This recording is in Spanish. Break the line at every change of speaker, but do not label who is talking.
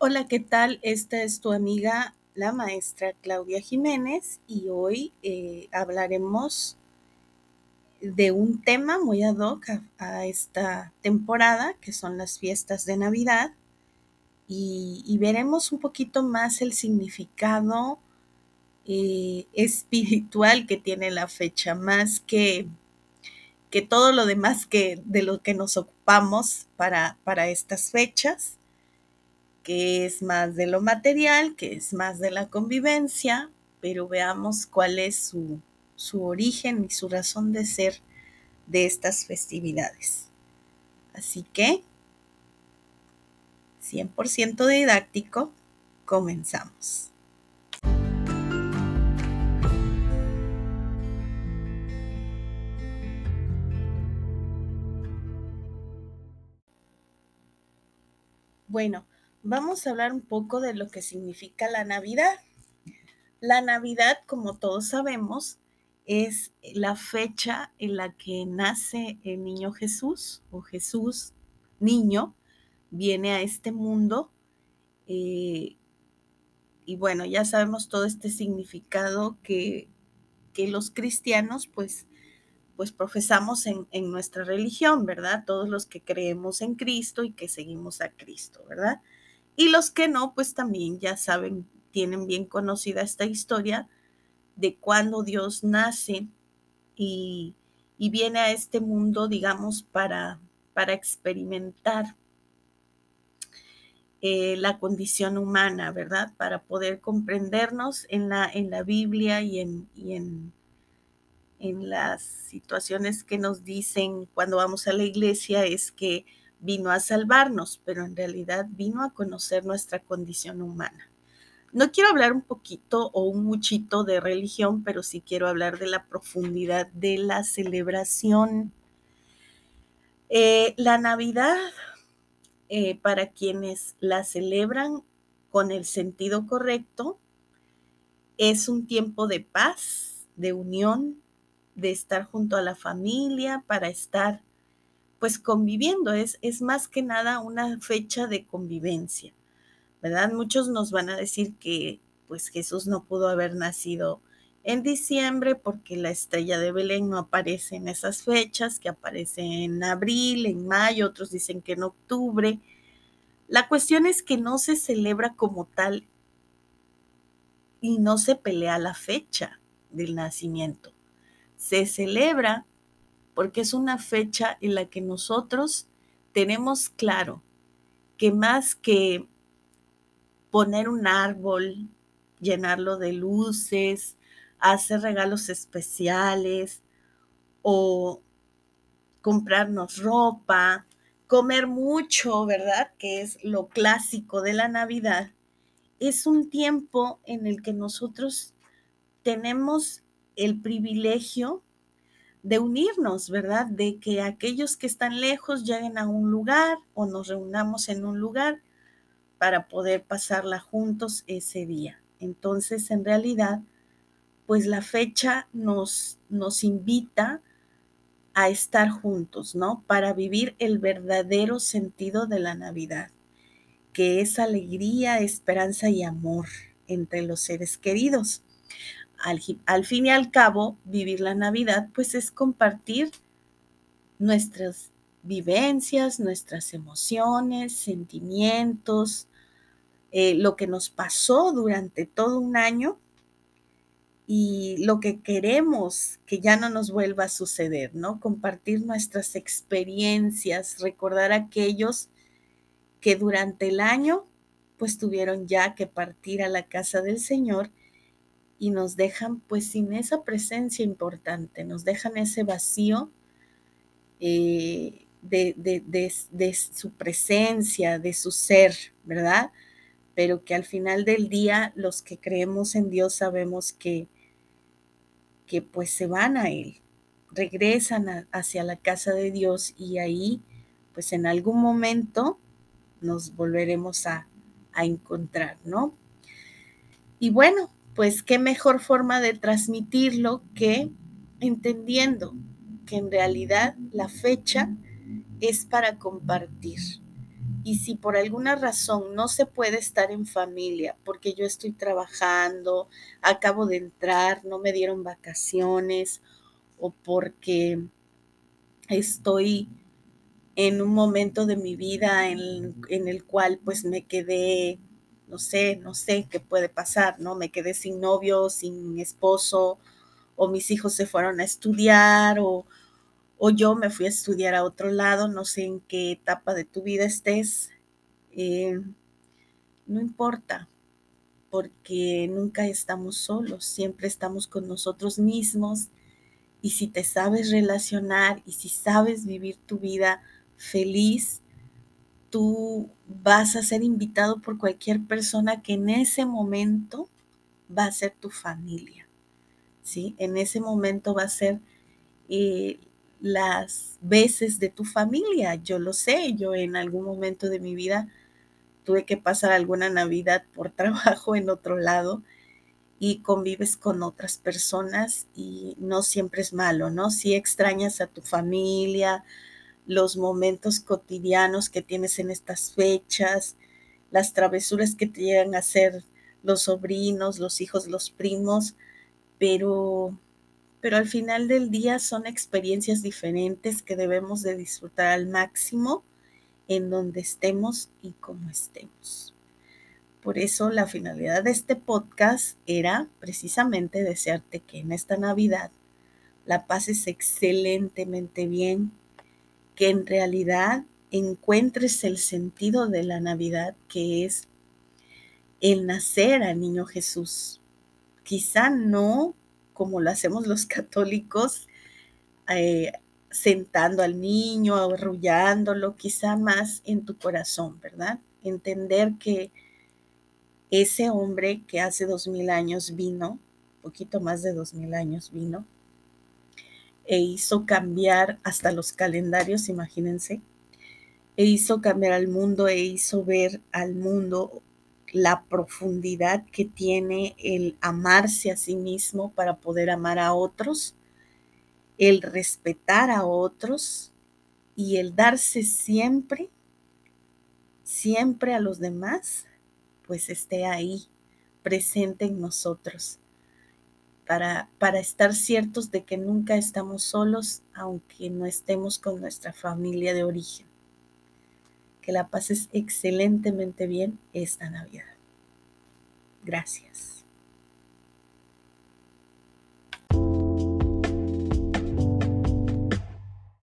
Hola, ¿qué tal? Esta es tu amiga, la maestra Claudia Jiménez, y hoy eh, hablaremos de un tema muy ad hoc a, esta temporada, que son las fiestas de Navidad, y, veremos un poquito más el significado eh, espiritual que tiene la fecha, más que, que todo lo demás que de lo que nos ocupamos para, para estas fechas que es más de lo material, que es más de la convivencia, pero veamos cuál es su, su origen y su razón de ser de estas festividades. Así que, 100% didáctico, comenzamos. Bueno, vamos a hablar un poco de lo que significa la Navidad. La Navidad, como todos sabemos, es la fecha en la que nace el niño Jesús o Jesús, niño, viene a este mundo. Eh, y bueno, ya sabemos todo este significado que, los cristianos pues, pues profesamos en, en, nuestra religión, ¿verdad? Todos los que creemos en Cristo y que seguimos a Cristo, ¿verdad? Y los que no, pues también ya saben, tienen bien conocida esta historia de cuando Dios nace y, viene a este mundo, digamos, para, para experimentar eh, la condición humana, ¿verdad? Para poder comprendernos en la, en la Biblia y en, y en, en las situaciones que nos dicen cuando vamos a la iglesia, es que vino a salvarnos, pero en realidad vino a conocer nuestra condición humana. No quiero hablar un poquito o un muchito de religión, pero sí quiero hablar de la profundidad de la celebración. Eh, la Navidad, eh, para quienes la celebran con el sentido correcto, es un tiempo de paz, de unión, de estar junto a la familia, para estar pues conviviendo, es, es más que nada una fecha de convivencia, ¿verdad? Muchos nos van a decir que pues Jesús no pudo haber nacido en diciembre porque la estrella de Belén no aparece en esas fechas, que aparece en abril, en mayo, otros dicen que en octubre. La cuestión es que no se celebra como tal y no se pelea la fecha del nacimiento. Se celebra porque es una fecha en la que nosotros tenemos claro que más que poner un árbol, llenarlo de luces, hacer regalos especiales o comprarnos ropa, comer mucho, ¿verdad? Que es lo clásico de la Navidad. Es un tiempo en el que nosotros tenemos el privilegio de unirnos, ¿verdad? De que aquellos que están lejos lleguen a un lugar o nos reunamos en un lugar para poder pasarla juntos ese día. Entonces, en realidad, pues la fecha nos, nos invita a estar juntos, ¿no? Para vivir el verdadero sentido de la Navidad, que es alegría, esperanza y amor entre los seres queridos al, fin y al cabo, vivir la Navidad, pues es compartir nuestras vivencias, nuestras emociones, sentimientos, eh, lo que nos pasó durante todo un año y lo que queremos que ya no nos vuelva a suceder, ¿no? Compartir nuestras experiencias, recordar a aquellos que durante el año pues tuvieron ya que partir a la casa del Señor y nos dejan pues sin esa presencia importante, nos dejan ese vacío eh, de, su presencia, de su ser, ¿verdad? Pero que al final del día los que creemos en Dios sabemos que, que pues se van a Él, regresan hacia la casa de Dios y ahí pues en algún momento nos volveremos a, a encontrar, ¿no? Y bueno, pues qué mejor forma de transmitirlo que entendiendo que en realidad la fecha es para compartir. Y si por alguna razón no se puede estar en familia, porque yo estoy trabajando, acabo de entrar, no me dieron vacaciones, o porque estoy en un momento de mi vida en, el cual pues me quedé, no sé, no sé qué puede pasar, ¿no? Me quedé sin novio, sin esposo, o mis hijos se fueron a estudiar, o, o yo me fui a estudiar a otro lado, no sé en qué etapa de tu vida estés, eh, no importa, porque nunca estamos solos, siempre estamos con nosotros mismos y si te sabes relacionar y si sabes vivir tu vida feliz, tú vas a ser invitado por cualquier persona que en ese momento va a ser tu familia. ¿sí? En ese momento va a ser eh, las veces de tu familia. Yo lo sé, yo en algún momento de mi vida tuve que pasar alguna Navidad por trabajo en otro lado y convives con otras personas y no siempre es malo, ¿no? Si extrañas a tu familia, los momentos cotidianos que tienes en estas fechas, las travesuras que te llegan a hacer los sobrinos, los hijos, los primos, pero pero al final del día son experiencias diferentes que debemos de disfrutar al máximo en donde estemos y como estemos. Por eso la finalidad de este podcast era precisamente desearte que en esta Navidad la pases excelentemente bien, que en realidad encuentres el sentido de la Navidad, que es el nacer al niño Jesús. Quizá no como lo hacemos los católicos, eh, sentando al niño, arrullándolo, quizá más en tu corazón, ¿verdad? Entender que ese hombre que hace dos mil años vino, poquito más de dos mil años vino, e hizo cambiar hasta los calendarios, imagínense, e hizo cambiar al mundo, e hizo ver al mundo la profundidad que tiene el amarse a sí mismo para poder amar a otros, el respetar a otros y el darse siempre, siempre a los demás, pues esté ahí, presente en nosotros, para, para estar ciertos de que nunca estamos solos, aunque no estemos con nuestra familia de origen que la pases excelentemente bien esta Navidad. Gracias.